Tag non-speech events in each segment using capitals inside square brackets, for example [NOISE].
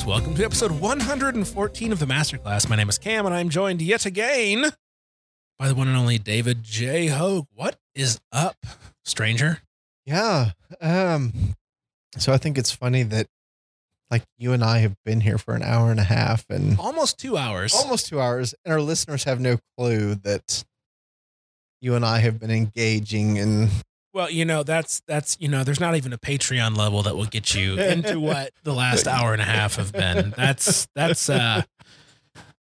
Salutations. Welcome to episode 114 of the Masterclass. My name is Cam, and I'm joined yet again by the one and only David J. Hogue. What is up, stranger? Yeah. Um so I think it's funny that like you and I have been here for an hour and a half and Almost two hours. almost 2 hours and our listeners have no clue that you and I have been engaging in Well, you know, that's that's you know, there's not even a Patreon level that will get you into [LAUGHS] what the last hour and a half have been. That's that's uh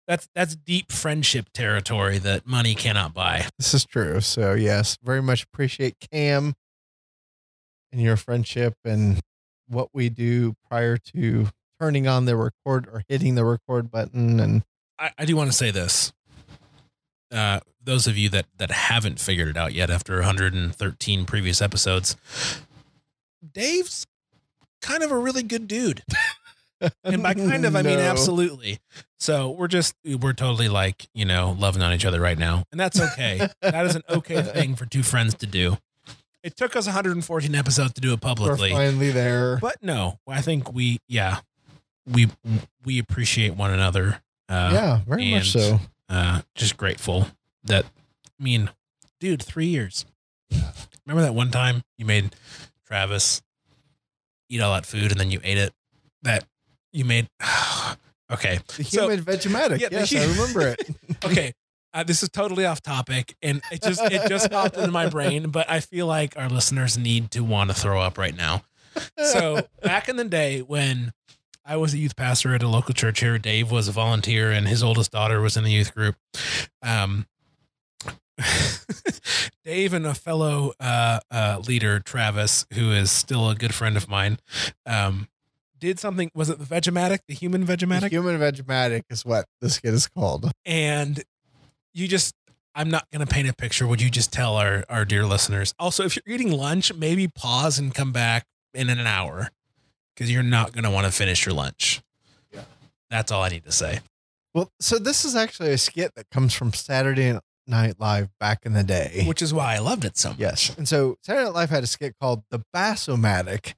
that's that's deep friendship territory that money cannot buy. this is true. So yes, very much appreciate Cam and your friendship and what we do prior to turning on the record or hitting the record button and I, I do want to say this. Uh, those of you that that haven't figured it out yet after 113 previous episodes, Dave's kind of a really good dude. [LAUGHS] And by kind of, I mean No. absolutely. So we're just, we're totally like, you know, loving on each other right now. And that's okay. [LAUGHS] that is an okay thing for two friends to do. It took us 114 episodes to do it publicly. We're publicly. finally there. But no, I think we, yeah, we, we appreciate one another. Uh, yeah, very much so. Uh, just grateful that I mean, dude, three years. Remember that one time you made Travis eat all that food and then you ate it? That you made. [SIGHS] okay, The So- human Vegematic. Yeah, the yes, hu- I remember it. [LAUGHS] okay. Uh, this is totally off topic, and it just it just popped into my brain. But I feel like our listeners need to want to throw up right now. So back in the day when I was a youth pastor at a local church here, Dave was a volunteer, and his oldest daughter was in the youth group. Um, [LAUGHS] Dave and a fellow uh, uh, leader, Travis, who is still a good friend of mine, um, did something. Was it the Vegematic, the human The Vegematic? human Vegematic is what this kid is called. and you just i'm not going to paint a picture would you just tell our our dear listeners also if you're eating lunch maybe pause and come back in an hour because you're not going to want to finish your lunch Yeah. that's all i need to say Well, so this is actually a skit that comes from Saturday Night Live back in the day. which is why i loved it so much Yes. And so Saturday Night Live had a skit called The Bassomatic,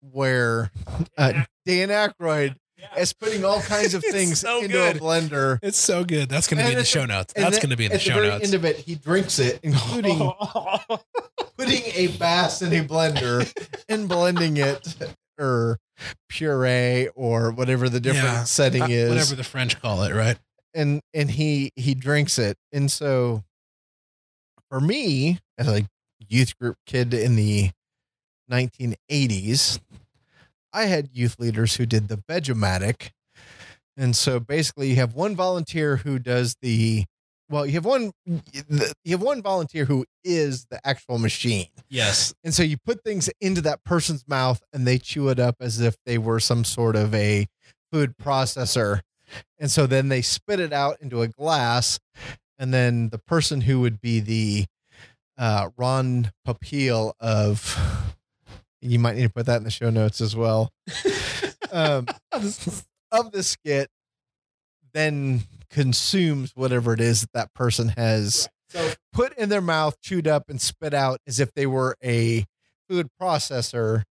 where uh, Dan Aykroyd is putting all kinds of [LAUGHS] things so into good. a blender. it's so good that's going to be in the show notes that's going to be in the At show the very notes end of it, he drinks it, including [LAUGHS] putting a bass in a blender and blending it or puree or whatever the different Yeah. setting Uh, is. whatever the french call it right and and he he drinks it and so for me as a youth group kid in the 1980s i had youth leaders who did the vegematic and so basically you have one volunteer who does the well you have one you have one volunteer who is the actual machine yes and so you put things into that person's mouth and they chew it up as if they were some sort of a food processor. And so then they spit it out into a glass. And then the person who would be the uh, Ron Popeil of, you might need to put that in the show notes as well, [LAUGHS] um, of the skit, then consumes whatever it is that that person has put in their mouth, chewed up, and spit out as if they were a food processor,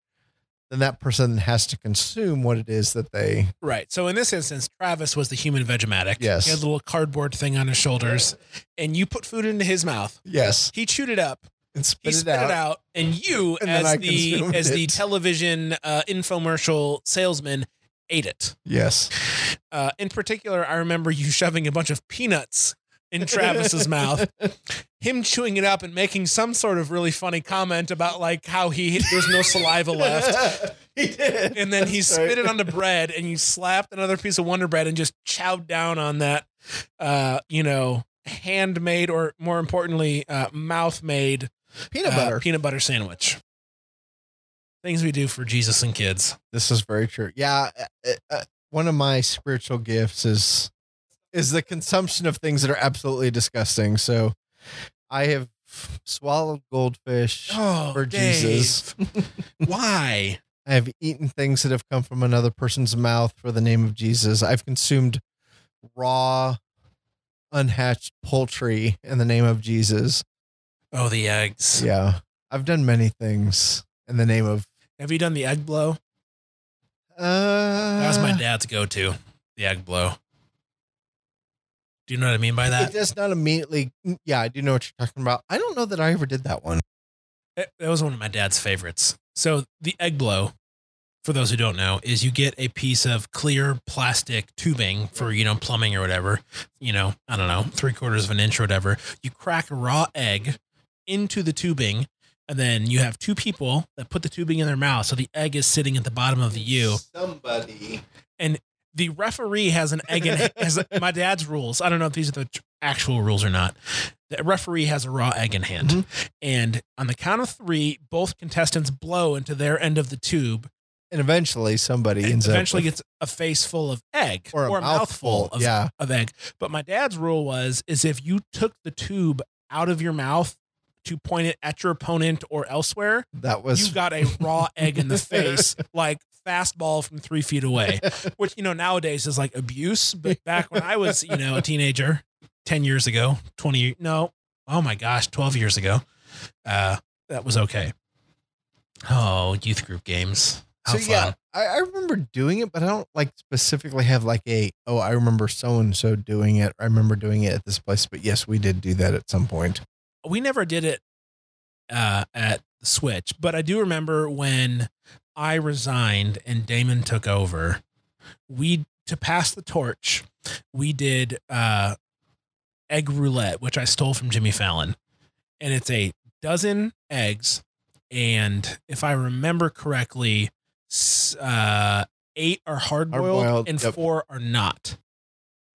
then that person has to consume what it is that they. Right. So in this instance, Travis was the human Vegematic. Yes. He had a little cardboard thing on his shoulders, and you put food into his mouth. Yes. He chewed it up. And He spit, spit it out, and you, And as the as the television uh, infomercial salesman, ate it. Yes. Uh, in particular, I remember you shoving a bunch of peanuts in Travis's [LAUGHS] mouth, him chewing it up and making some sort of really funny comment about like how he there's no saliva left. [LAUGHS] he did. and then he spit right. it on the bread and you slapped another piece of wonder bread and just chowed down on that uh you know handmade or more importantly uh mouth made peanut butter. peanut butter sandwich things we do for jesus and kids This is very true. Yeah, uh, uh, one of my spiritual gifts is is the consumption of things that are absolutely disgusting. So, I have swallowed goldfish oh for Jesus. [LAUGHS] why I have eaten things that have come from another person's mouth for the name of Jesus. I've consumed raw, unhatched poultry in the name of Jesus. oh the eggs Yeah, I've done many things in the name of. Have you done the egg blow Uh, That was my dad's go-to, the egg blow. Do you know what I mean by that? It does not immediately. Yeah, I do know what you're talking about. I don't know that I ever did that one. It, it was one of my dad's favorites. So the egg blow, for those who don't know, is you get a piece of clear plastic tubing for you know plumbing or whatever. You know, I don't know, three quarters of an inch or whatever. You crack a raw egg into the tubing, and then you have two people that put the tubing in their mouth, so the egg is sitting at the bottom of the U. Somebody. And the referee has an egg in has my dad's rules. I don't know if these are the actual rules or not. The referee has a raw egg in hand, Mhm. and on the count of three, both contestants blow into their end of the tube. And eventually somebody And ends eventually up with, gets a face full of egg or a, mouthful. of, yeah. of egg. But my dad's rule was is if you took the tube out of your mouth to point it at your opponent or elsewhere, That was you got a raw [LAUGHS] egg in the face, like fastball from three feet away, [LAUGHS] which, you know, nowadays is like abuse. But back when I was, you know, a [LAUGHS] teenager, 10 years ago, 20, no, oh my gosh, 12 years ago, uh, that was okay. Oh, youth group games. How so fun. yeah, I, I remember doing it, but I don't like specifically have like a oh I remember so and so doing it. I remember doing it at this place, but yes, we did do that at some point. We never did it uh, at Switch, but I do remember when I resigned and Damon took over. We to pass the torch, we did uh, egg roulette, which I stole from Jimmy Fallon, and it's a dozen eggs, and if I remember correctly, uh, eight are hard boiled and yep. four are not.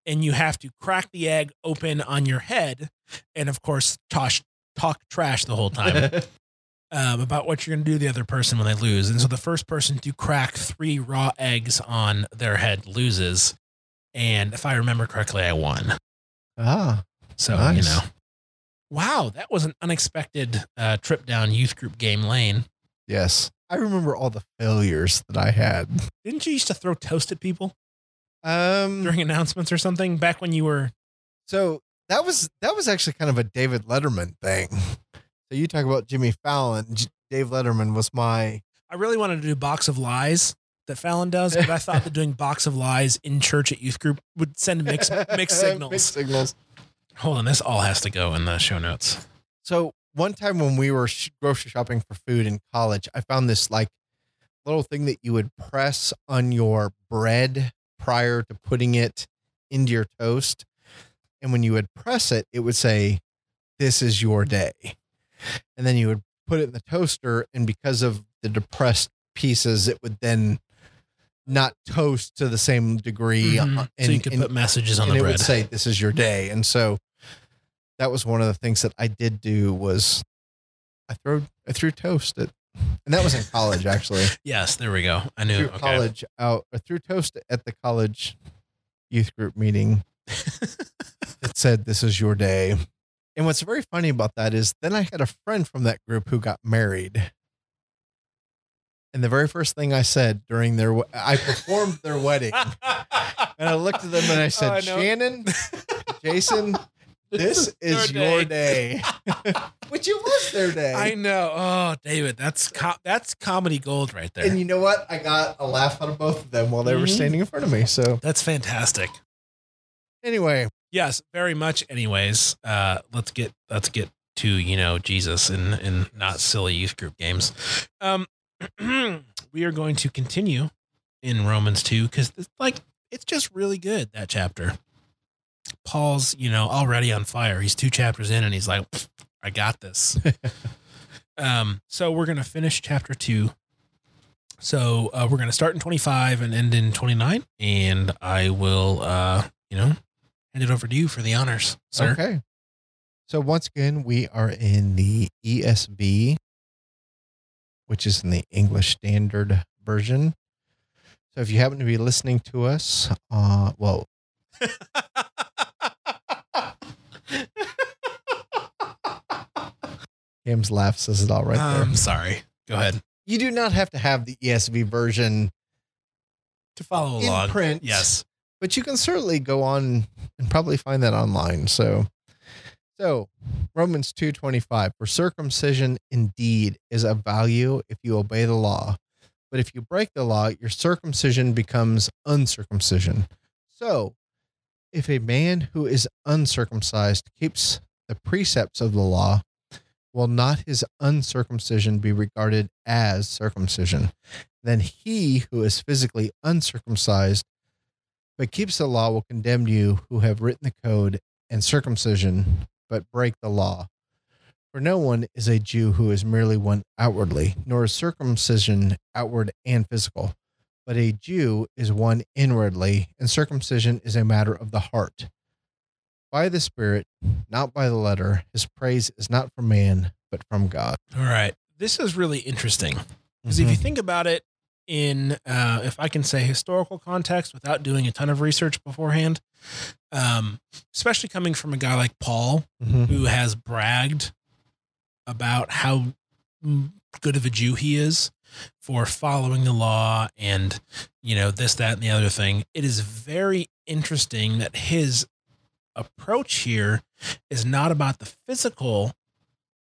And you have to crack the egg open on your head, and of course, tosh, talk trash the whole time [LAUGHS] um, about what you're going to do to the other person when they lose. And so the first person to crack three raw eggs on their head loses. And if I remember correctly, I won. ah, So, Nice. you know. Wow, that was an unexpected uh, trip down youth group game lane. yes. I remember all the failures that I had. Didn't you used to throw toast at people Um, during announcements or something back when you were? so that was that was actually kind of a David Letterman thing. So you talk about Jimmy Fallon. J- Dave Letterman was my I really wanted to do box of lies that Fallon does, but I thought that doing box of lies in church at youth group would send mixed mixed [LAUGHS] signals. Mixed signals. Hold on, this all has to go in the show notes. So one time when we were sh- grocery shopping for food in college, I found this like little thing that you would press on your bread prior to putting it into your toast. And when you would press it, it would say, This is your day. And then you would put it in the toaster. And because of the depressed pieces, it would then not toast to the same degree. Mhm. uh, so you could put messages on and the it bread. would say this is your day and so that was one of the things that i did do was i threw i threw toast at and that was in college actually. [LAUGHS] Yes, there we go. I knew. threw Okay. college out i threw toast at the college youth group meeting [LAUGHS] that said this is your day. And what's very funny about that is then i had a friend from that group who got married. And the very first thing i said during their i performed their wedding. And i looked at them and i [LAUGHS] oh, said Oh, I shannon jason this is your day, which you was their day. I know. Oh, David, that's co- that's comedy gold right there. and you know what? I got a laugh out of both of them while they were Mhm. standing in front of me. So that's fantastic. anyway, Yes, very much. Anyways, uh, let's get let's get to you know Jesus and and not silly youth group games. Um, [CLEARS THROAT] we are going to continue in Romans two because it's like it's just really good that chapter. Paul's you know already on fire. He's two chapters in and he's like, I got this. [LAUGHS] um, so we're gonna finish chapter two. So uh, we're gonna start in twenty five and end in twenty nine, and I will uh, you know hand it over to you for the honors, sir. okay. So once again, we are in the ESV, which is in the English Standard Version. So if you happen to be listening to us, uh, well, [LAUGHS] Cam's laugh says it all right there. I'm sorry. Go ahead. You do not have to have the ESV version To follow in along. print. Yes. but you can certainly go on and probably find that online. So, so Romans two twenty five for circumcision indeed is of value if you obey the law, But if you break the law, your circumcision becomes uncircumcision. So, if a man who is uncircumcised keeps the precepts of the law, will not his uncircumcision be regarded as circumcision? Then he who is physically uncircumcised but keeps the law will condemn you who have written the code and circumcision but break the law. For no one is a Jew who is merely one outwardly, nor is circumcision outward and physical, but a Jew is one inwardly, and circumcision is a matter of the heart. By the Spirit, not by the letter, his praise is not from man, but from God. All right. This is really interesting because if you think about it in, uh, if I can say historical context without doing a ton of research beforehand, um, especially coming from a guy like Paul, Mhm. who has bragged about how mm, good of a Jew he is for following the law and, you know, this, that, and the other thing. It is very interesting that his approach here is not about the physical,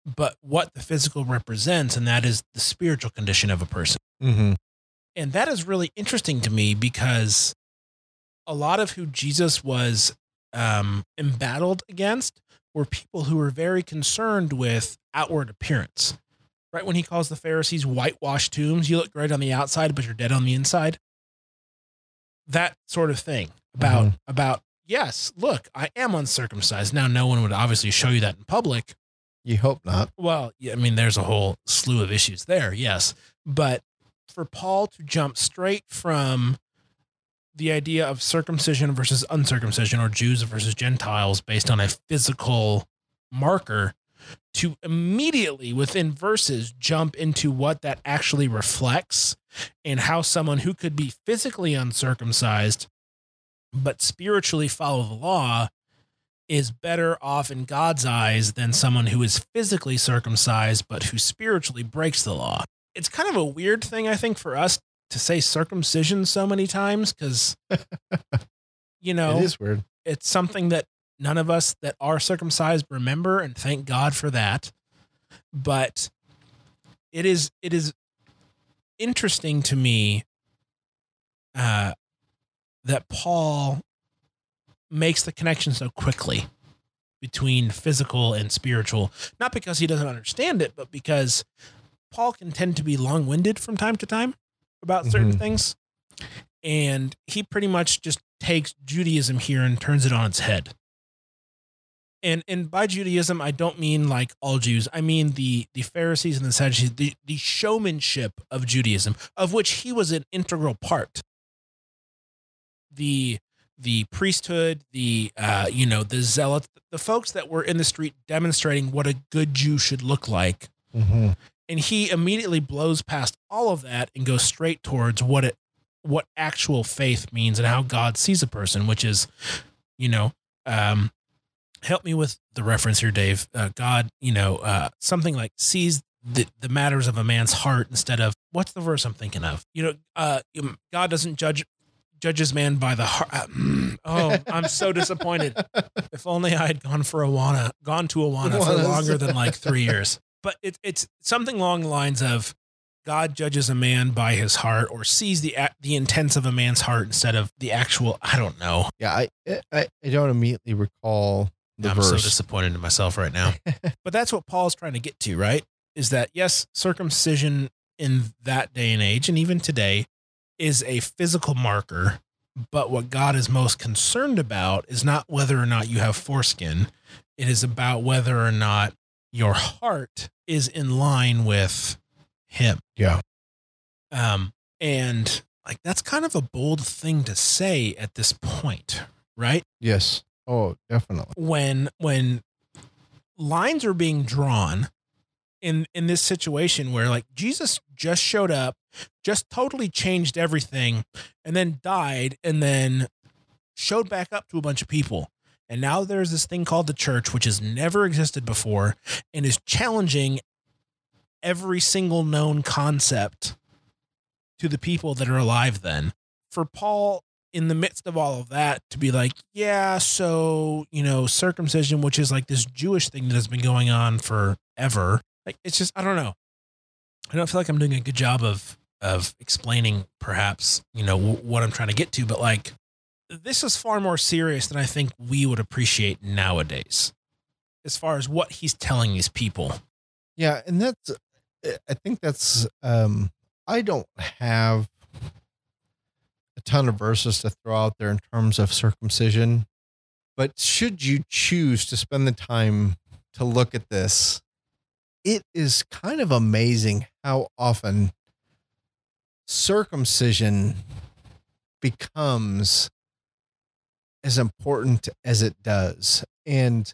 but what the physical represents, and that is the spiritual condition of a person. Mhm. And that is really interesting to me because a lot of who Jesus was um, embattled against were people who were very concerned with outward appearance. Right when he calls the Pharisees whitewashed tombs, you look great on the outside, but you're dead on the inside. That sort of thing about Mhm. about yes, look, I am uncircumcised. Now, no one would obviously show you that in public, You hope not. well, yeah, I mean, there's a whole slew of issues there, yes. But for Paul to jump straight from the idea of circumcision versus uncircumcision or Jews versus Gentiles based on a physical marker to immediately within verses jump into what that actually reflects and how someone who could be physically uncircumcised but spiritually follow the law is better off in God's eyes than someone who is physically circumcised but who spiritually breaks the law. It's kind of a weird thing, I think, for us to say circumcision so many times because, [LAUGHS] you know, It is weird. it's something that none of us that are circumcised remember and thank God for that. But it is it is interesting to me uh that Paul makes the connection so quickly between physical and spiritual, not because he doesn't understand it, but because Paul can tend to be long-winded from time to time about certain Mhm. things. And he pretty much just takes Judaism here and turns it on its head. And and by Judaism, I don't mean like all Jews. I mean the the Pharisees and the Sadducees, the, the showmanship of Judaism, of which he was an integral part. The the priesthood, the uh, you know, the zealots, the folks that were in the street demonstrating what a good Jew should look like Mhm. and he immediately blows past all of that and goes straight towards what it what actual faith means and how God sees a person, which is, you know, um, help me with the reference here, Dave. Uh, God, you know, uh, something like sees the, the matters of a man's heart instead of what's the verse I'm thinking of? You know, uh, God doesn't judge judges man by the heart. uh, mm, oh, I'm so disappointed. [LAUGHS] If only I had gone for Awana, gone to Awana for longer than like [LAUGHS] three years. But it, it's something along the lines of God judges a man by his heart or sees the the intents of a man's heart instead of the actual. I don't know. Yeah, I, I I don't immediately recall the I'm so disappointed in myself right now. [LAUGHS] but that's what Paul's trying to get to, right? Is that yes, circumcision in that day and age, and even today, is a physical marker. But what God is most concerned about is not whether or not you have foreskin. It is about whether or not your heart is in line with Him. Yeah. Um, and like that's kind of a bold thing to say at this point, right? yes. Oh, definitely. when when lines are being drawn in in this situation where like Jesus just showed up, just totally changed everything and then died and then showed back up to a bunch of people. And now there's this thing called the church which has never existed before and is challenging every single known concept to the people that are alive then. For Paul in the midst of all of that to be like, yeah, so, you know, circumcision, which is like this Jewish thing that has been going on forever. Like, it's just, I don't know. I don't feel like I'm doing a good job of of explaining perhaps you know w- what I'm trying to get to, but like this is far more serious than I think we would appreciate nowadays, as far as what he's telling these people. Yeah, and that's I think that's um I don't have a ton of verses to throw out there in terms of circumcision, but should you choose to spend the time to look at this, it is kind of amazing how often circumcision becomes as important as it does. And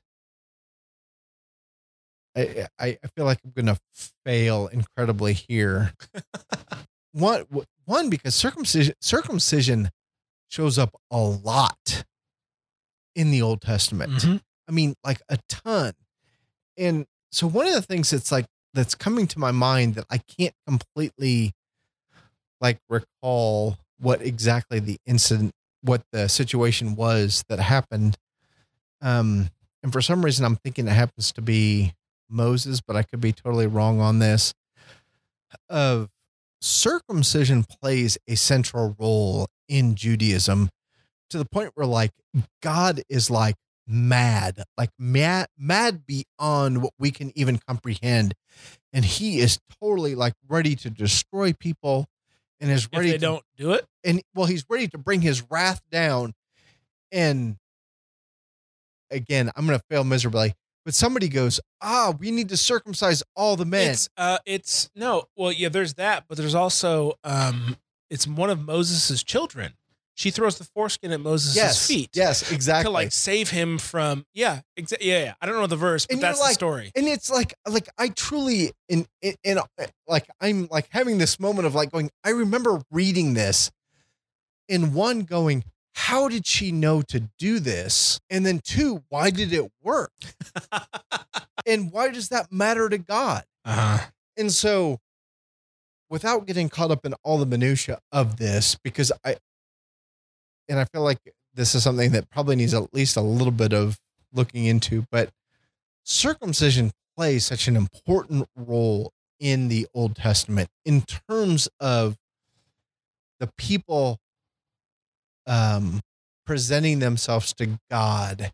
I, I feel like I'm gonna fail incredibly here. [LAUGHS] one one because circumcision circumcision shows up a lot in the Old Testament. Mhm. I mean, like a ton. And so one of the things that's like that's coming to my mind that I can't completely like recall what exactly the incident what the situation was that happened. Um and for some reason I'm thinking it happens to be Moses, but I could be totally wrong on this. Of circumcision plays a central role in Judaism to the point where like God is like mad, like mad, mad beyond what we can even comprehend. And he is totally like ready to destroy people and is ready If they to don't do it, and well, he's ready to bring his wrath down. And again, I'm gonna fail miserably. But somebody goes, ah, we need to circumcise all the men. it's uh, it's no. Well, yeah, there's that, but there's also um, it's one of Moses's children. She throws the foreskin at Moses' yes, feet. yes, exactly. To like save him from yeah, exa- yeah, yeah. I don't know the verse, but And that's the story. and it's like, like I truly, in, in, in, like I'm like having this moment of like going. I remember reading this, in one going, how did she know to do this? And then two, why did it work? [LAUGHS] and why does that matter to God? Uh-huh. And so, without getting caught up in all the minutia of this, because I, and I feel like this is something that probably needs at least a little bit of looking into, but circumcision plays such an important role in the Old Testament in terms of the people um, presenting themselves to God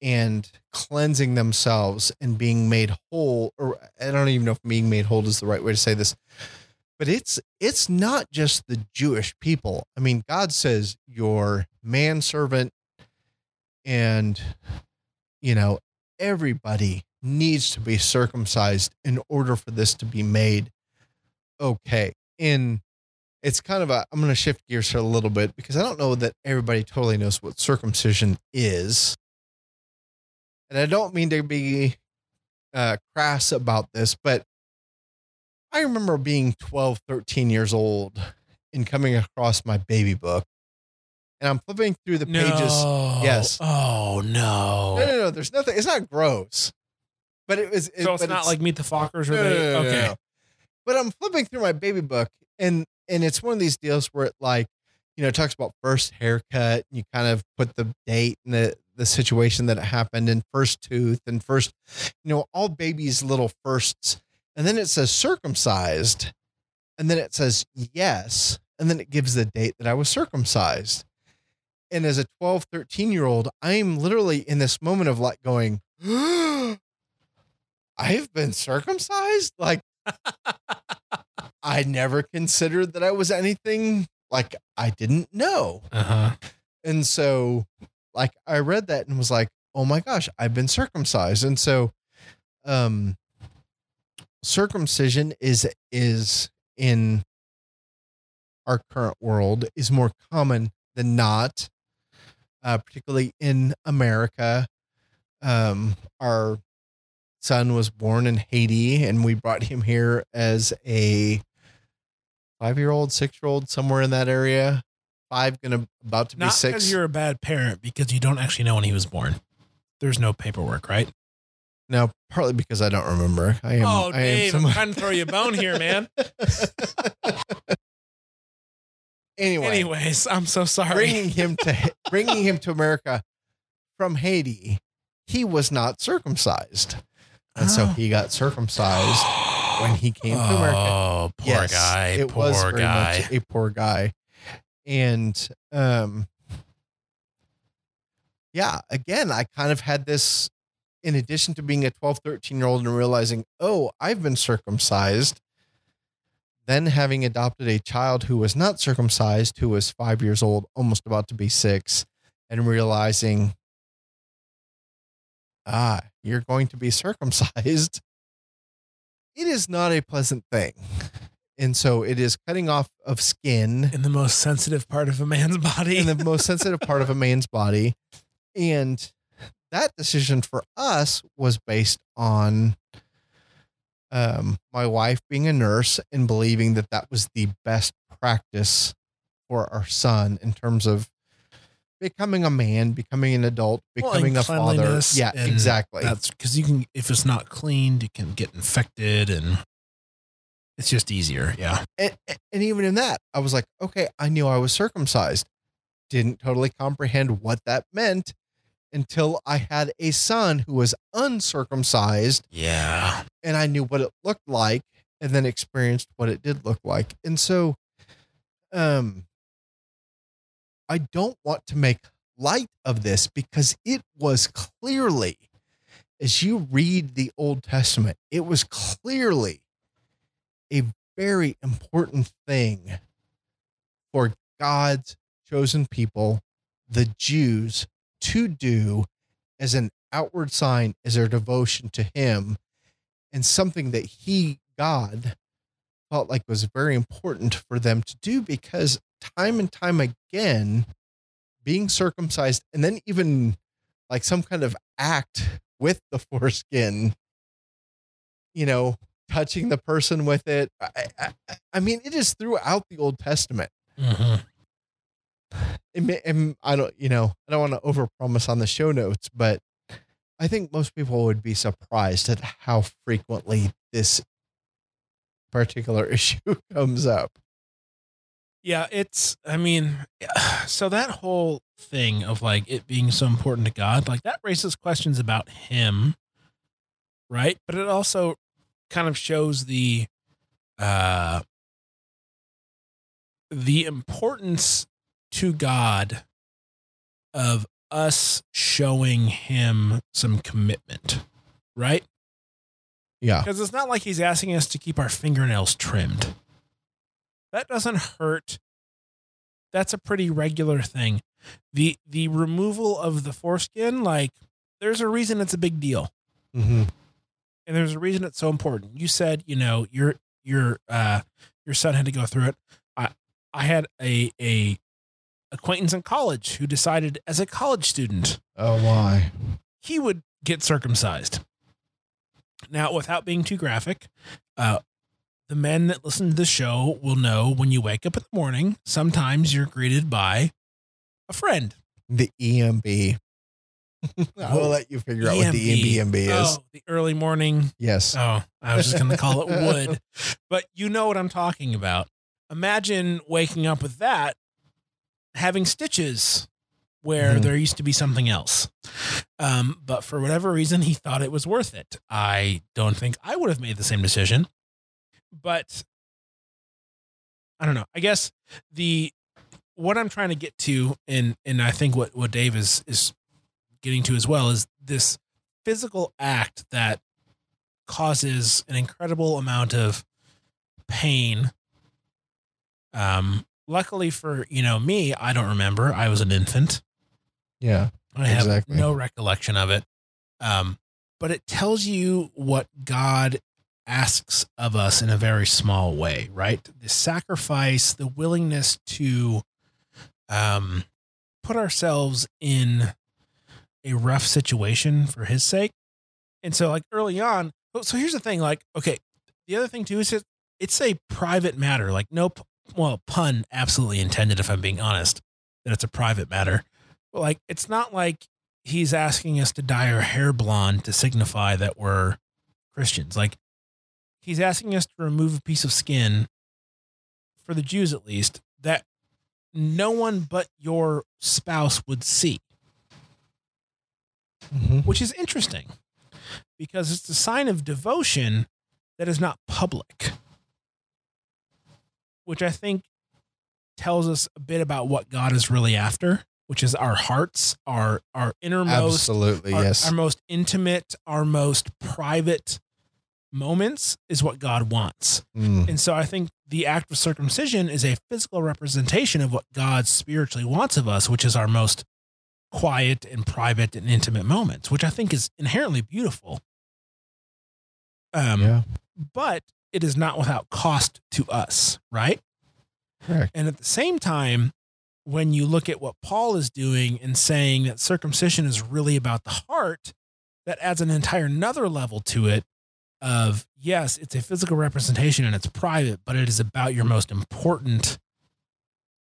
and cleansing themselves and being made whole or I don't even know if being made whole is the right way to say this but it's it's not just the Jewish people. I mean God says your manservant and you know everybody needs to be circumcised in order for this to be made okay. And it's kind of a i'm going to shift gears here a little bit because i don't know that everybody totally knows what circumcision is. And i don't mean to be uh, crass about this but i remember being 12 13 years old and coming across my baby book and i'm flipping through the pages No. Yes. Oh no. no no no there's nothing it's not gross but it was it- So it's not like Meet the Fockers or no, they. no, okay. But I'm flipping through my baby book and and it's one of these deals where it like, you know, it talks about first haircut and you kind of put the date and the the situation that it happened and first tooth and first, you know, all babies' little firsts. And then it says circumcised. And then it says yes. And then it gives the date that I was circumcised. And as a 12, 13 year old, I'm literally in this moment of like going, [GASPS] I've been circumcised? Like, [LAUGHS] I never considered that I was anything like I didn't know. Uh huh. And so, like, I read that and was like, oh my gosh, I've been circumcised. And so, um, circumcision is, is in our current world is more common than not, uh, particularly in America. Um, our son was born in Haiti and we brought him here as a five year old, six year old, somewhere in that area. Five, gonna about to be six. because you're a bad parent, because you don't actually know when he was born. There's no paperwork, right? No, partly because I don't remember. I am. oh, I am Dave, I'm trying to throw you a bone here, man. [LAUGHS] anyway, Anyways, I'm so sorry. bringing him to bringing him to America from Haiti, he was not circumcised, and so Oh. he got circumcised when he came to America. Oh, poor Yes, guy. It poor was very guy. much a poor guy. And um yeah, again, I kind of had this in addition to being a 12, 13 year old and realizing, oh, I've been circumcised. Then having adopted a child who was not circumcised, who was five years old, almost about to be six, and realizing, ah, you're going to be circumcised. It is not a pleasant thing. And so it is cutting off of skin in the most sensitive part of a man's body. in the most sensitive part of a man's body. And that decision for us was based on um, my wife being a nurse and believing that that was the best practice for our son in terms of becoming a man, becoming an adult, becoming and a father. Yeah, exactly. That's because you can, if it's not cleaned, you can get infected and it's just easier. Yeah. and, and even in that, I was like, okay, I knew I was circumcised. Didn't totally comprehend what that meant until I had a son who was uncircumcised Yeah. and I knew what it looked like and then experienced what it did look like. And so um I don't want to make light of this because it was clearly as you read the Old Testament, it was clearly a very important thing for God's chosen people, the Jews, to do as an outward sign as their devotion to him and something that he god felt like was very important for them to do because time and time again being circumcised and then even like some kind of act with the foreskin you know touching the person with it i, I, I mean it is throughout the old testament. Hmm it may, and I don't, you know, I don't want to overpromise on the show notes, but I think most people would be surprised at how frequently this particular [LAUGHS] issue comes up. Yeah. It's, I mean, [SIGHS] so that whole thing of like it being so important to God, like that raises questions about him. Right. But it also kind of shows the, uh, the importance to God of us showing him some commitment, right? Yeah. Because it's not like he's asking us to keep our fingernails trimmed. That doesn't hurt. That's a pretty regular thing. The the removal of the foreskin, like there's a reason it's a big deal. Mm-hmm. And there's a reason it's so important. You said, you know, your your uh your son had to go through it. I I had a a acquaintance in college who decided as a college student Oh, why? he would get circumcised. Now, without being too graphic, uh, the men that listen to the show will know when you wake up in the morning, sometimes you're greeted by a friend. The EMB. [LAUGHS] I will let you figure out what the EMB is. Oh, the early morning. Yes. Oh, I was just going to call it wood, [LAUGHS] but you know what I'm talking about. Imagine waking up with that, having stitches where Mhm. there used to be something else. Um, but for whatever reason, he thought it was worth it. I don't think I would have made the same decision, but I don't know. I guess the what I'm trying to get to, and and I think what what Dave is is getting to as well is this physical act that causes an incredible amount of pain. Um, luckily for you know me, I don't remember. I was an infant. Yeah. I have Exactly. no recollection of it. Um, but it tells you what God asks of us in a very small way, right? The sacrifice, the willingness to um, put ourselves in a rough situation for his sake. And so, like early on, so here's the thing like, okay, the other thing too is it, it's a private matter. Like, no, p- well, pun absolutely intended, if I'm being honest, that it's a private matter. But like, it's not like he's asking us to dye our hair blonde to signify that we're Christians. Like, he's asking us to remove a piece of skin, for the Jews at least, that no one but your spouse would see, Mhm. which is interesting because it's a sign of devotion, that is not public, which I think tells us a bit about what God is really after, which is our hearts, our our innermost, Absolutely, our, yes. our most intimate, our most private moments is what God wants. Mm, And so I think the act of circumcision is a physical representation of what God spiritually wants of us, which is our most quiet and private and intimate moments, which I think is inherently beautiful. Um, yeah, But it is not without cost to us, right? correct. And at the same time, when you look at what Paul is doing and saying that circumcision is really about the heart, that adds an entire another level to it of yes, it's a physical representation and it's private, but it is about your most important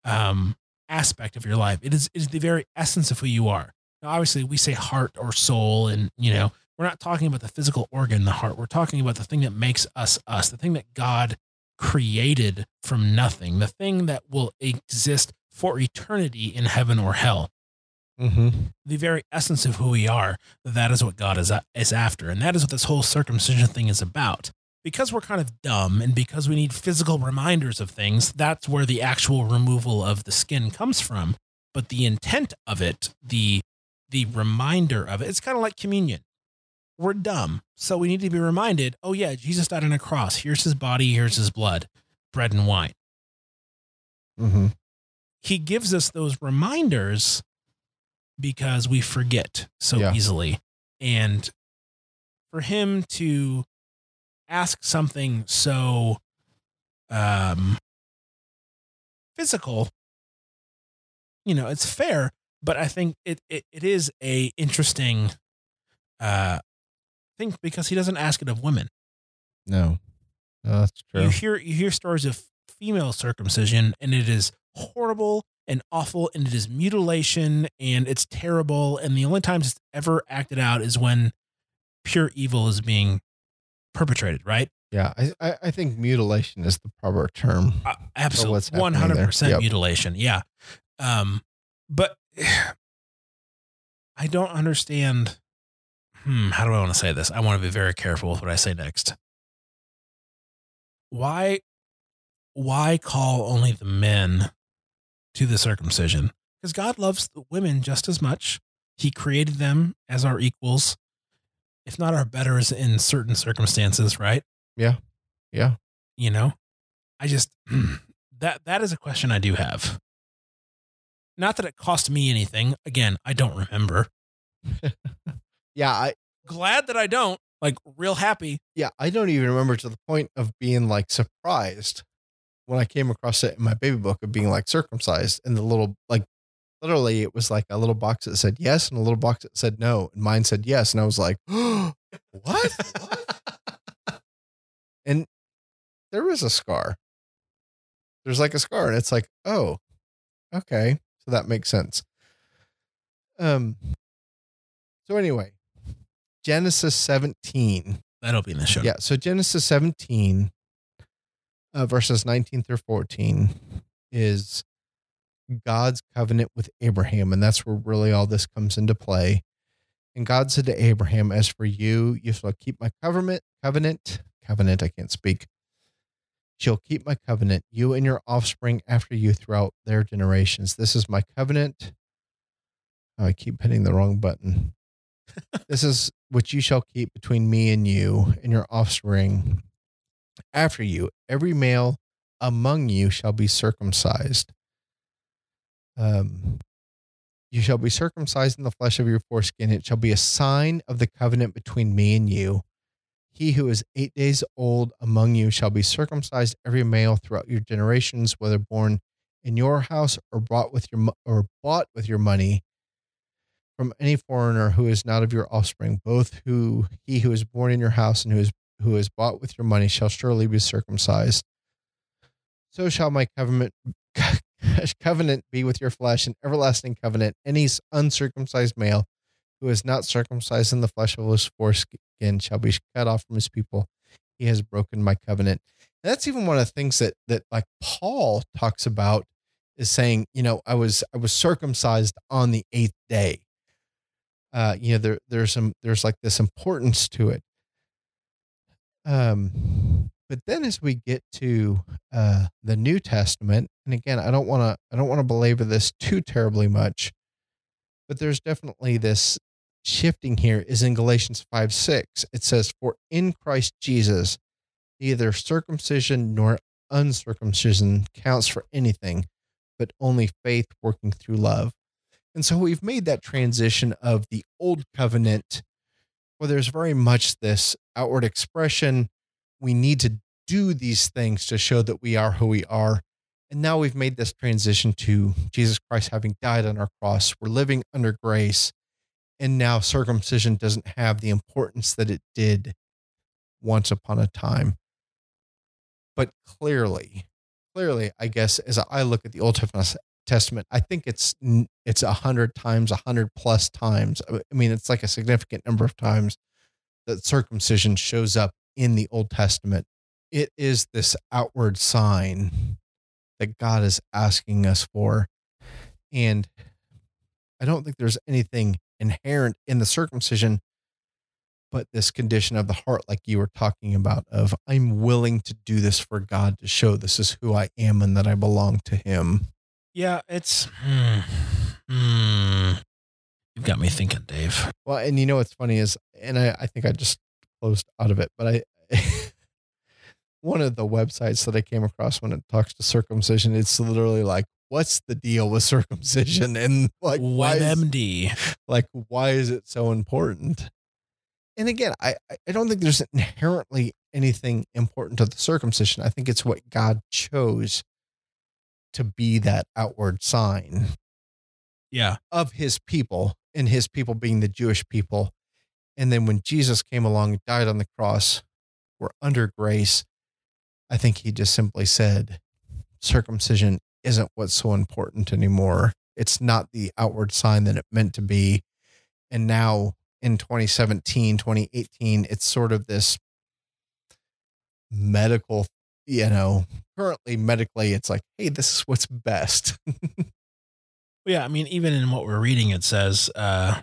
um aspect of your life. It is it is the very essence of who you are. Now obviously we say heart or soul and you know, we're not talking about the physical organ, the heart. We're talking about the thing that makes us us, the thing that God created from nothing, the thing that will exist for eternity in heaven or hell. Mm-hmm. The very essence of who we are, that is what God is, is after. And that is what this whole circumcision thing is about. Because we're kind of dumb and because we need physical reminders of things, that's where the actual removal of the skin comes from. But the intent of it, the the reminder of it, it's kind of like communion. We're dumb. So we need to be reminded, oh yeah, Jesus died on a cross. Here's his body, here's his blood, bread and wine. Mm-hmm. he gives us those reminders because we forget so Yeah. easily. And for him to ask something so um physical, you know, it's fair, but I think it it, it is a interesting uh thing because he doesn't ask it of women. No, no, that's true. You hear you hear stories of female circumcision, and it is horrible and awful, and it is mutilation, and it's terrible. And the only times it's ever acted out is when pure evil is being perpetrated. Right? yeah, I, I, I think mutilation is the proper term. Uh, absolutely, one hundred percent. Mutilation. Yeah, um, but [SIGHS] I don't understand. Hmm, how do I want to say this? I want to be very careful with what I say next. Why, why call only the men to the circumcision? Because God loves the women just as much. He created them as our equals, if not our betters in certain circumstances, right? Yeah, Yeah. you know i just [CLEARS THROAT] that that is a question i do have not that it cost me anything again i don't remember [LAUGHS] yeah, I glad that i don't like real happy. Yeah I don't even remember to the point of being like surprised when I came across it in my baby book of being like circumcised and the little like literally it was like a little box that said yes and a little box that said no and mine said yes and I was like [GASPS] what? What? And there is a scar. There's like a scar and it's like oh okay so that makes sense. Um so anyway genesis 17 that'll be in the show. Yeah so genesis 17 uh, verses 19 through 14 is god's covenant with abraham and that's where really all this comes into play. And god said to abraham as for you you shall keep my covenant covenant covenant i can't speak shall keep my covenant you and your offspring after you throughout their generations. This is my covenant. Oh, i keep hitting the wrong button this is what you shall keep between me and you and your offspring after you. Every male among you shall be circumcised. Um, you shall be circumcised in the flesh of your foreskin. It shall be a sign of the covenant between me and you. He who is eight days old among you shall be circumcised, every male throughout your generations, whether born in your house or bought with your or bought with your money from any foreigner who is not of your offspring. Both who he who is born in your house and who is who is bought with your money shall surely be circumcised. So shall my covenant [LAUGHS] covenant be with your flesh, an everlasting covenant. Any uncircumcised male who is not circumcised in the flesh of his foreskin shall be cut off from his people. He has broken my covenant. And that's even one of the things that that like Paul talks about is saying, you know, I was I was circumcised on the eighth day. Uh, you know, there there's some there's like this importance to it. Um, but then as we get to uh, the New Testament, and again, I don't want to I don't want to belabor this too terribly much, but there's definitely this shifting here is in Galatians 5 6. It says, For in Christ Jesus, neither circumcision nor uncircumcision counts for anything, but only faith working through love. And so we've made that transition of the old covenant, where there's very much this outward expression. We need to do these things to show that we are who we are. And now we've made this transition to Jesus Christ having died on our cross. We're living under grace. And now circumcision doesn't have the importance that it did once upon a time. But clearly, clearly, I guess as I look at the Old Testament, I think it's it's a hundred times, a hundred plus times. Uh, I mean, it's like a significant number of times that circumcision shows up in the Old Testament. It is this outward sign that God is asking us for. And I don't think there's anything inherent in the circumcision but this condition of the heart like you were talking about of i'm willing to do this for god to show this is who i am and that i belong to him yeah it's hmm, hmm. you've got me thinking dave. Well and you know what's funny is and i, I think i just closed out of it but i [LAUGHS] one of the websites that i came across when it talks to circumcision it's literally like what's the deal with circumcision? And like why is, like why is it so important? And again, I, I don't think there's inherently anything important to the circumcision. I think it's what God chose to be that outward sign. Yeah. Of his people and his people being the Jewish people. And then when Jesus came along and died on the cross, we're under grace. I think he just simply said, circumcision isn't what's so important anymore. It's not the outward sign that it meant to be. And now in 2017, 2018, it's sort of this medical, you know, currently medically, it's like, hey, this is what's best. [LAUGHS] yeah. I mean, even in what we're reading, it says, uh,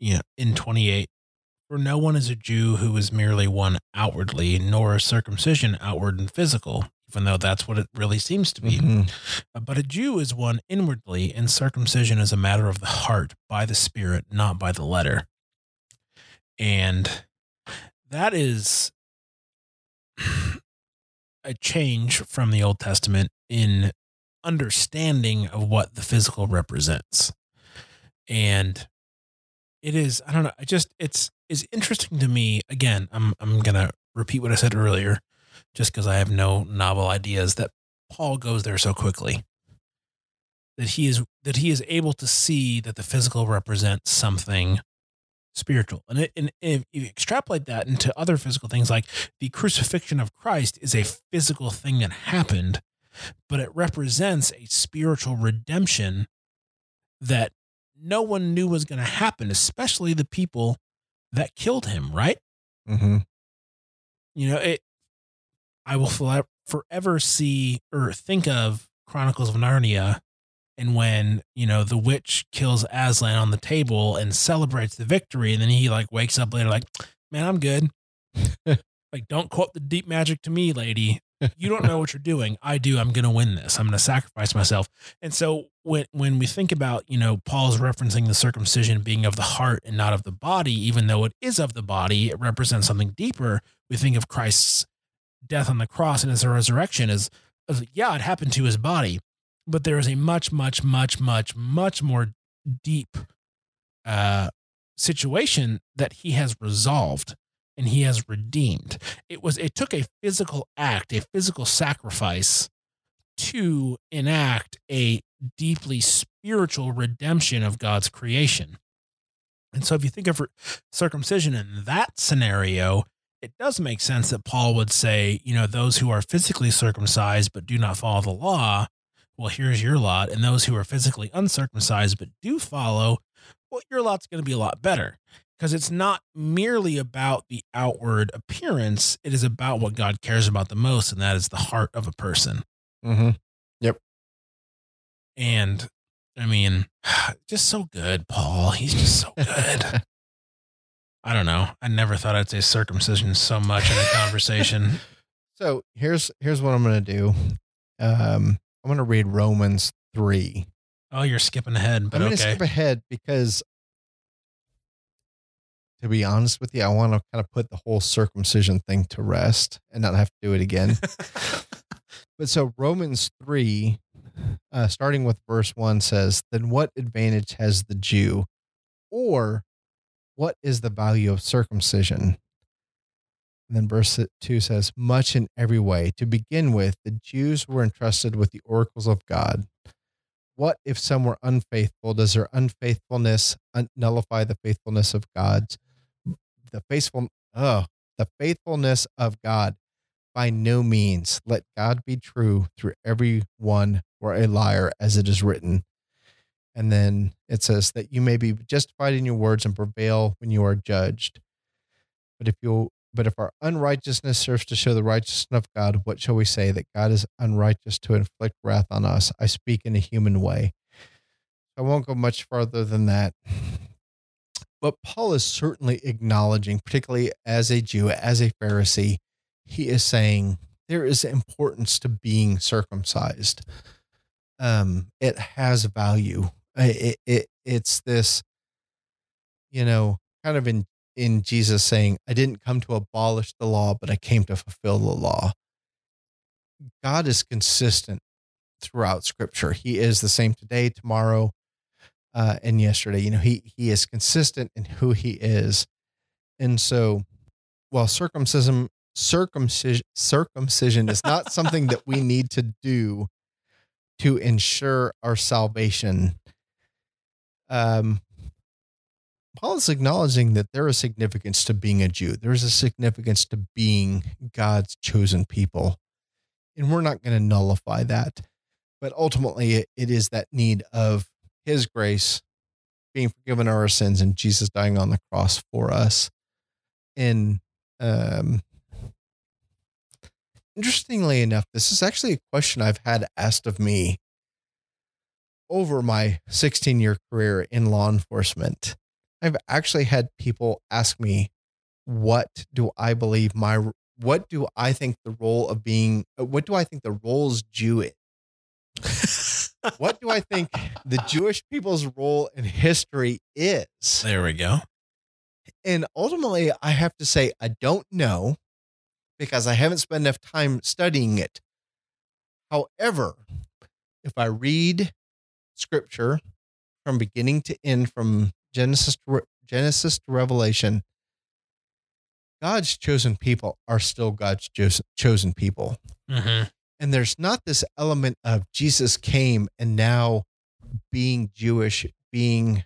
you know, in 28, for no one is a Jew who is merely one outwardly, nor a circumcision outward and physical, even though that's what it really seems to be. Mm-hmm. Uh, but a Jew is one inwardly, and circumcision is a matter of the heart by the Spirit, not by the letter. And that is a change from the Old Testament in understanding of what the physical represents. And it is, I don't know, I just it's is interesting to me. Again, I'm I'm gonna repeat what I said earlier, just because I have no novel ideas that Paul goes there so quickly. That he is that he is able to see that the physical represents something spiritual. And, it, and if you extrapolate that into other physical things, like the crucifixion of Christ is a physical thing that happened, but it represents a spiritual redemption that no one knew was going to happen, especially the people that killed him, right? Mm-hmm. You know, it. I will forever see or think of Chronicles of Narnia and when you know the witch kills Aslan on the table and celebrates the victory, and then he like wakes up later like, man, I'm good. [LAUGHS] like, don't quote the deep magic to me, lady. You don't know [LAUGHS] what you're doing. I do. I'm gonna win this. I'm gonna sacrifice myself. And so when when we think about you know Paul's referencing the circumcision being of the heart and not of the body, even though it is of the body, it represents something deeper. We think of Christ's death on the cross and his resurrection as, as yeah, it happened to his body but there is a much, much, much, much, much more deep uh, situation that he has resolved and he has redeemed. It was it took a physical act, a physical sacrifice to enact a deeply spiritual redemption of God's creation. And so if you think of circumcision in that scenario, it does make sense that Paul would say, you know, those who are physically circumcised but do not follow the law well, here's your lot. And those who are physically uncircumcised but do follow, well, your lot's going to be a lot better because it's not merely about the outward appearance. It is about what God cares about the most, and that is the heart of a person. Mm-hmm. Yep. And I mean, [SIGHS] just so good, Paul. He's just so good. [LAUGHS] I don't know. I never thought I'd say circumcision so much in a [LAUGHS] conversation. So here's here's what I'm going to do. Um, I'm going to read Romans three. Oh, you're skipping ahead, but I'm going to okay. skip ahead because, to be honest with you, I want to kind of put the whole circumcision thing to rest and not have to do it again. [LAUGHS] but so Romans three, uh, starting with verse one, says, "Then what advantage has the Jew, or what is the value of circumcision?" And then verse 2 says, Much in every way. To begin with, the Jews were entrusted with the oracles of God. What if some were unfaithful? Does their unfaithfulness nullify the faithfulness of God's? The faithful, oh, the faithfulness of God. By no means. Let God be true through every one or a liar, as it is written. And then it says that you may be justified in your words and prevail when you are judged. But if you but if our unrighteousness serves to show the righteousness of God, what shall we say? That God is unrighteous to inflict wrath on us? I speak in a human way. I won't go much farther than that. But Paul is certainly acknowledging, particularly as a Jew, as a Pharisee, he is saying there is importance to being circumcised. Um, it has value. It, it it's this, you know, kind of in in Jesus saying, I didn't come to abolish the law, but I came to fulfill the law. God is consistent throughout scripture. He is the same today, tomorrow, uh, and yesterday. You know, he he is consistent in who he is. And so while circumcision circumcision circumcision is not something that we need to do to ensure our salvation, um Paul is acknowledging that there is significance to being a Jew. There's a significance to being God's chosen people. And we're not going to nullify that. But ultimately, it, is that need of His grace being forgiven our sins and Jesus dying on the cross for us. And um, interestingly enough, this is actually a question I've had asked of me over my 16 year career in law enforcement. I've actually had people ask me, what do I believe my, what do I think the role of being, uh, what do I think the role's Jewish? what do I think the Jewish people's role in history is? There we go. And ultimately, I have to say, I don't know because I haven't spent enough time studying it. However, if I read scripture from beginning to end, from Genesis to Genesis to Revelation, God's chosen people are still God's chosen people. Mm-hmm. And there's not this element of Jesus came and now being Jewish, being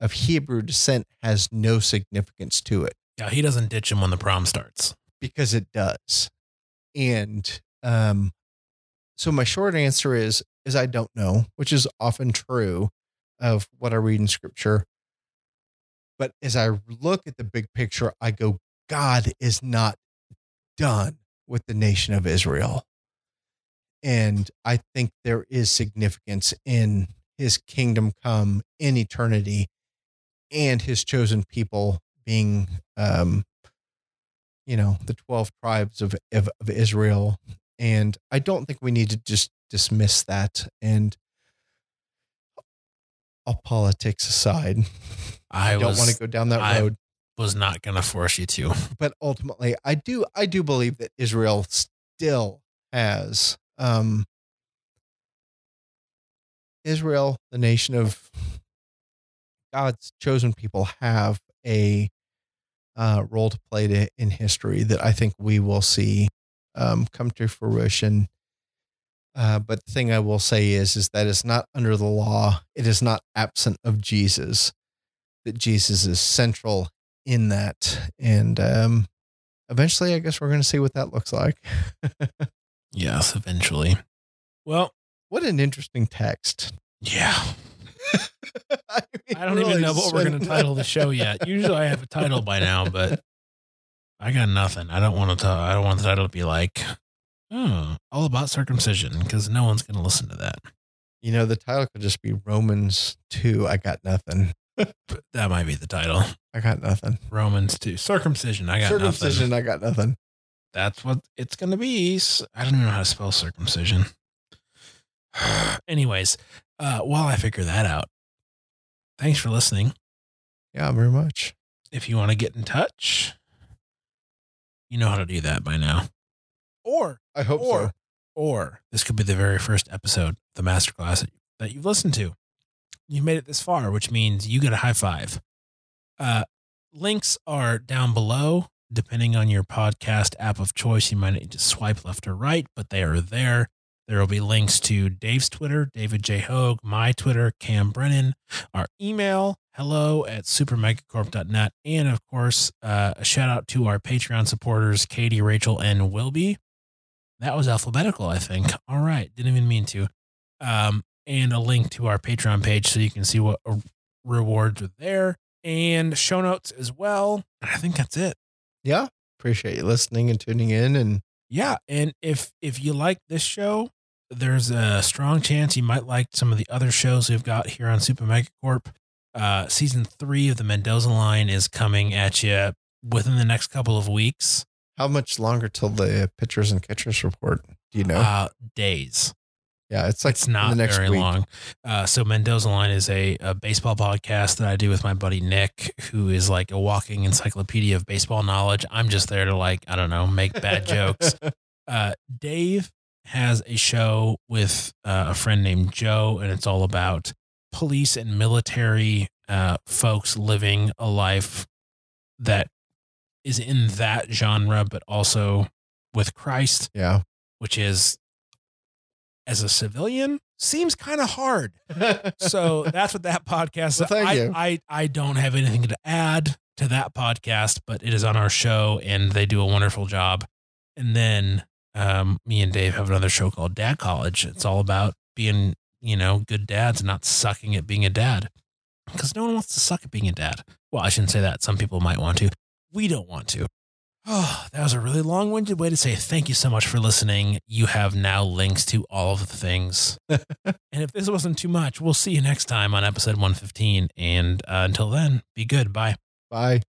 of Hebrew descent has no significance to it. Yeah, he doesn't ditch him when the prom starts. Because it does. And um so my short answer is is I don't know, which is often true of what I read in scripture. But as I look at the big picture, I go, God is not done with the nation of Israel. And I think there is significance in his kingdom come in eternity and his chosen people being, um, you know, the 12 tribes of, of, of Israel. And I don't think we need to just dismiss that. And all politics aside, I, I don't was, want to go down that I- road. was not going to force you to. [LAUGHS] but ultimately i do i do believe that israel still has um israel the nation of god's chosen people have a uh, role to play to, in history that i think we will see um, come to fruition uh, but the thing i will say is is that it's not under the law it is not absent of jesus that jesus is central in that. And um, eventually, I guess we're going to see what that looks like. [LAUGHS] Yes, eventually. Well, what an interesting text. yeah. [LAUGHS] I, mean, I don't really even know what we're going to title the show yet. Usually I have a title by now, but I got nothing. I don't want to. I don't want the title to be like, oh, all about circumcision, because no one's going to listen to that. You know, the title could just be Romans 2. I got nothing. That might be the title. I got nothing. Romans 2. Circumcision. I got Circumcision. nothing. I got nothing. That's what it's going to be. I don't even know how to spell circumcision. [SIGHS] Anyways, uh, while I figure that out, thanks for listening. Yeah, very much. If you want to get in touch, you know how to do that by now. Or, I hope or, so. or this could be the very first episode, the masterclass that, that you've listened to. You made it this far, which means you get a high five. Uh, links are down below. Depending on your podcast app of choice, you might need to swipe left or right, but they are there. There will be links to Dave's Twitter, David J. Hogue, my Twitter, Cam Brennan, our email, hello at supermegacorp.net, and of course, uh, a shout out to our Patreon supporters, Katie, Rachel, and Wilby. That was alphabetical, I think. All right. Didn't even mean to. Um, and a link to our Patreon page so you can see what uh, rewards are there and show notes as well. I think that's it. Yeah. Appreciate you listening and tuning in. And Yeah, and if if you like this show, there's a strong chance you might like some of the other shows we've got here on Super Mega Corp. Uh, season three of the Mendoza line is coming at you within the next couple of weeks. how much longer till the pitchers and catchers report? Do you know? Uh, days. Yeah, it's like It's not very week. long. Uh, so Mendoza Line is a, a baseball podcast that I do with my buddy Nick, who is like a walking encyclopedia of baseball knowledge. I'm just there to like I don't know make bad jokes. [LAUGHS] Uh, Dave has a show with uh, a friend named Joe, and it's all about police and military uh, folks living a life that is in that genre, but also with Christ, Yeah. which is as a civilian seems kind of hard. [LAUGHS] So that's what that podcast. Well, thank I, you. I I don't have anything to add to that podcast, but it is on our show, and they do a wonderful job. And then um, me and Dave have another show called Dad College. It's all about being you know good dads and not sucking at being a dad, because no one wants to suck at being a dad. Well, I shouldn't say that. Some people might want to. We don't want to. Oh, [SIGHS] that was a really long winded way to say thank you so much for listening. You have now links to all of the things. [LAUGHS] and if this wasn't too much, we'll see you next time on episode 115. And uh, until then, be good. Bye. Bye.